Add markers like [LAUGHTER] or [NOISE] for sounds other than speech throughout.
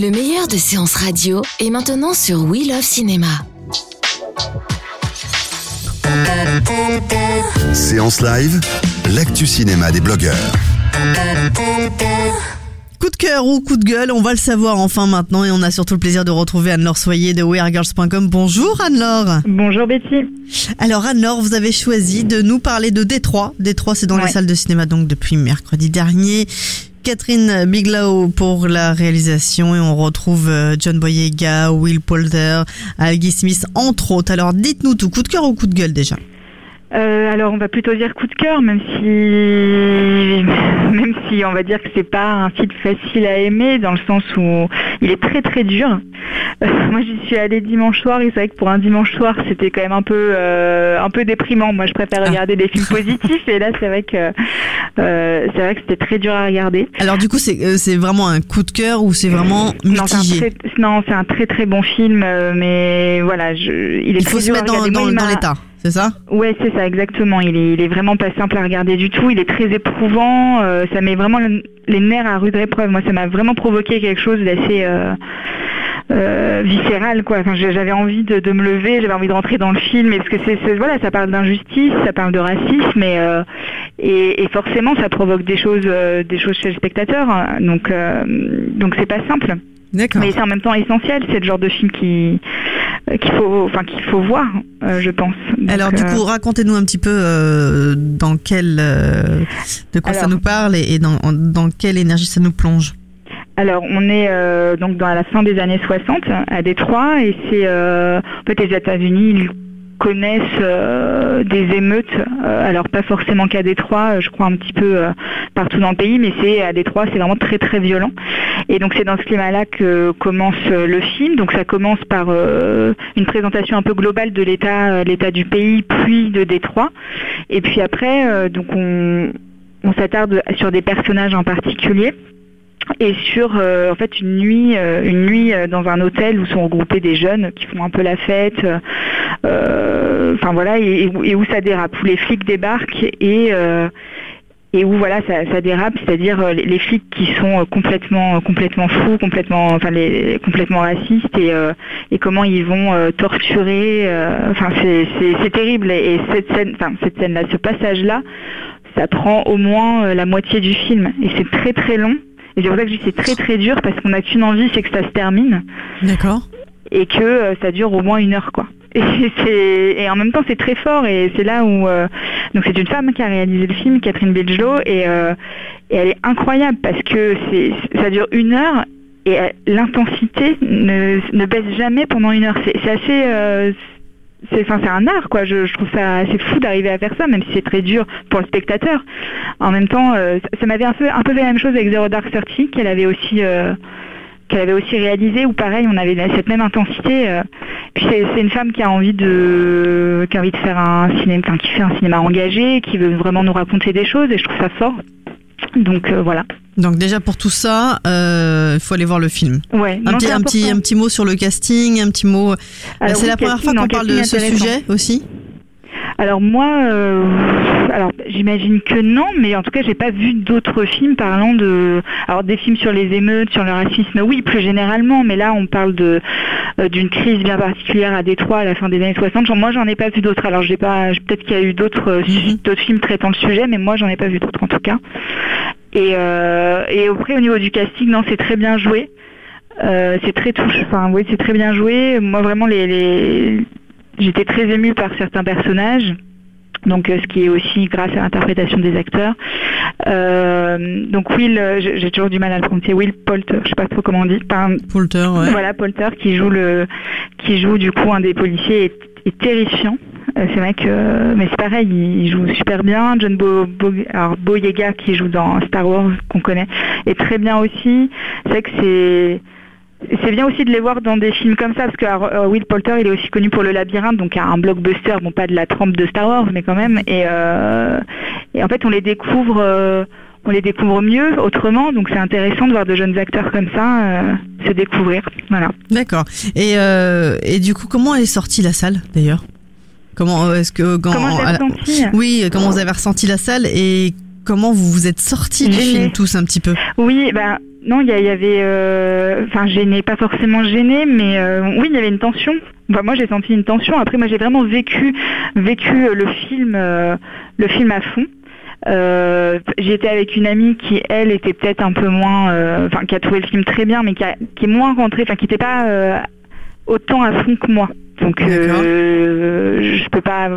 Le meilleur de séances radio est maintenant sur We Love Cinéma. Séance live, l'actu cinéma des blogueurs. Coup de cœur ou coup de gueule, on va le savoir enfin maintenant et on a surtout le plaisir de retrouver Anne-Laure Soyer de weargirls.com. Bonjour Anne-Laure. Bonjour Betty. Alors Anne-Laure, vous avez choisi de nous parler de Détroit. Détroit, c'est dans les Ouais. salles de cinéma donc depuis mercredi dernier. Catherine Bigelow pour la réalisation et on retrouve euh, John Boyega, Will Poulter, Algie Smith entre autres. Alors dites-nous tout, coup de cœur ou coup de gueule déjà? Euh, alors on va plutôt dire coup de cœur, même si [LAUGHS] même si on va dire que c'est pas un film facile à aimer dans le sens où il est très très dur. Euh, [LAUGHS] moi j'y suis allée dimanche soir et c'est vrai que pour un dimanche soir c'était quand même un peu euh, un peu déprimant. Moi je préfère regarder des films [LAUGHS] positifs et là c'est vrai que euh, c'est vrai que c'était très dur à regarder. Alors du coup c'est euh, c'est vraiment un coup de cœur ou c'est vraiment Non, c'est un mitigé? très, non, c'est un très très bon film, mais voilà, je, il est Il très faut se dur à mettre dans, dans, dans l'état, c'est ça? Ouais, c'est ça, exactement. Il est, il est vraiment pas simple à regarder du tout. Il est très éprouvant. euh, ça met vraiment le- les nerfs à rude épreuve. Moi, ça m'a vraiment provoqué quelque chose d'assez euh, euh, viscéral, quoi. Enfin, j'avais envie de, de me lever, j'avais envie de rentrer dans le film, parce que c'est, voilà, ça parle d'injustice, ça parle de racisme, et, et, et forcément, ça provoque des choses, des choses chez le spectateur. Donc, donc c'est pas simple. D'accord. Mais c'est en même temps essentiel. C'est le genre de film qui qu'il faut, enfin qu'il faut voir, euh, je pense. Donc, Alors du euh, coup, racontez-nous un petit peu euh, dans quel, euh, de quoi ça nous parle et, et dans, dans quelle énergie ça nous plonge. Alors, on est donc dans la fin des années 60 à Détroit et c'est en fait les États-Unis connaissent euh, des émeutes. euh, alors pas forcément qu'à Détroit, euh, je crois un petit peu partout dans le pays, mais c'est à Détroit, c'est vraiment très très violent. Et donc c'est dans ce climat-là que commence le film. Donc ça commence par une présentation un peu globale de l'état l'état du pays, puis de Détroit. Et puis après, donc on s'attarde sur des personnages en particulier et sur en fait une nuit une nuit dans un hôtel où sont regroupés des jeunes qui font un peu la fête enfin voilà et, et où- ça dérape où les flics débarquent et euh, et où voilà ça, dérape, c'est-à-dire euh, les, flics qui sont euh, complètement complètement fous, complètement enfin les complètement racistes et et comment ils vont torturer enfin c'est terrible et, et cette scène enfin cette scène là ce passage là ça prend au moins la moitié du film et c'est très très long et c'est pour ça que je dis c'est très très dur parce qu'on n'a qu'une envie c'est que ça se termine D'accord. Et que euh, ça dure au moins une heure quoi. [LAUGHS] Et, en même temps c'est très fort et c'est là où euh, donc c'est une femme qui a réalisé le film, Catherine Bigelow et, euh, et elle est incroyable parce que c'est ça dure une heure et euh, l'intensité ne, ne baisse jamais pendant une heure. C'est, assez c'est un art quoi je, trouve ça assez fou d'arriver à faire ça même si c'est très dur pour le spectateur en même temps ça, m'avait un peu un peu fait la même chose avec Zero Dark Thirty qu'elle avait aussi qu'elle avait aussi réalisé où pareil on avait cette même intensité euh. puis c'est une femme qui a envie de qui a envie de faire un cinéma enfin, qui fait un cinéma engagé qui veut vraiment nous raconter des choses et je trouve ça fort donc euh, voilà Donc déjà pour tout ça, euh, il faut aller voir le film. ouais Un non, petit, un petit, un petit mot sur le casting, un petit mot. C'est oui, la première fois qu'on parle de ce sujet aussi? Alors moi, euh, alors j'imagine que non, mais en tout cas j'ai pas vu d'autres films parlant de, alors des films sur les émeutes, sur le racisme, oui plus généralement, mais là on parle de euh, d'une crise bien particulière à Détroit à la fin des années 60. Genre, moi j'en ai pas vu d'autres. Alors j'ai pas, peut-être qu'il y a eu d'autres euh, Mhm. d'autres films traitant le sujet, mais moi j'en ai pas vu d'autres en tout cas. Et euh, et après au niveau du casting, non c'est très bien joué. Euh, c'est très touche, enfin oui c'est très bien joué. Moi vraiment les, les j'étais très émue par certains personnages. Donc, euh, ce qui est aussi grâce à l'interprétation des acteurs. Euh, donc Will, euh, j'ai toujours du mal à le prononcer. Will Poulter, je sais pas trop comment on dit. Enfin, Poulter, ouais. Voilà, Poulter qui joue le, qui joue du coup un des policiers est, est terrifiant. C'est vrai que, mais c'est pareil, il, joue super bien. John Bo, alors Boyega qui joue dans Star Wars qu'on connaît est très bien aussi. C'est vrai que c'est c'est bien aussi de les voir dans des films comme ça, parce que euh, Will Poulter, il est aussi connu pour Le Labyrinthe, donc un blockbuster, bon pas de la trempe de Star Wars, mais quand même. Et, euh, et en fait, on les découvre, euh, on les découvre mieux autrement, donc c'est intéressant de voir de jeunes acteurs comme ça euh, se découvrir. Voilà. D'accord. Et, et du coup, comment est sortie la salle d'ailleurs? Comment est-ce que quand, Comment la- Oui, comment vous avez ressenti la salle et comment vous vous êtes sortis du film tous un petit peu? Oui, ben non, il y, avait, euh, enfin gêné, pas forcément gêné, mais euh, oui, il y avait une tension. Enfin, moi, j'ai senti une tension. Après, moi, j'ai vraiment vécu, vécu euh, le film, euh, le film à fond. Euh, J'étais avec une amie qui, elle, était peut-être un peu moins, euh, enfin, qui a trouvé le film très bien, mais qui, a- qui est moins rentrée, enfin, qui n'était pas euh, autant à fond que moi. Donc, euh, je peux pas.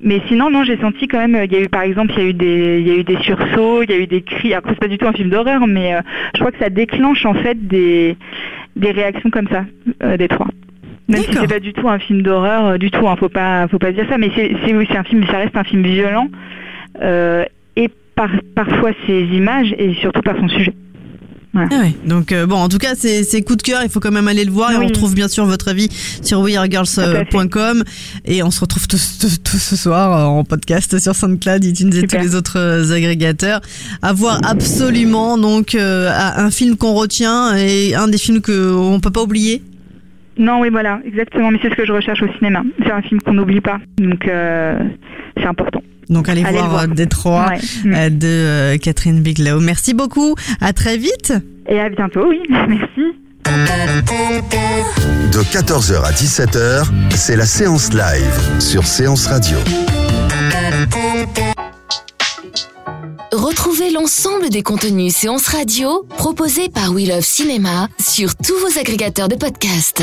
Mais sinon, non, j'ai senti quand même. Il y a eu, par exemple, il y a eu des, il y a eu des sursauts, il y a eu des cris. Après, c'est pas du tout un film d'horreur, mais euh, je crois que ça déclenche en fait des, des réactions comme ça euh, des trois. Même si c'est pas du tout un film d'horreur, euh, du tout. Hein, faut pas, faut pas dire ça. Mais c'est, c'est oui, c'est un film, ça reste un film violent euh, et par, parfois ses images et surtout par son sujet. Ah ouais. Donc euh, bon, en tout cas, c'est c'est coup de cœur. Il faut quand même aller le voir et on retrouve bien sûr votre avis sur wearegirls.com et on se retrouve tous, tous- tous ce soir euh, en podcast sur SoundCloud, iTunes et Super. tous les autres euh, agrégateurs. À voir absolument donc euh, un film qu'on retient et un des films que on peut pas oublier. Non, oui, voilà, exactement. Mais c'est ce que je recherche au cinéma. C'est un film qu'on n'oublie pas, donc euh, c'est important. Donc allez, Allez le voir, voir. euh, Détroit Ouais. Euh, de euh, Catherine Bigelow. Merci beaucoup. À très vite. Et à bientôt, oui. [LAUGHS] Merci. De 14h à 17h, c'est la séance live sur Séance Radio. Retrouvez l'ensemble des contenus séances radio proposés par We Love Cinéma sur tous vos agrégateurs de podcasts.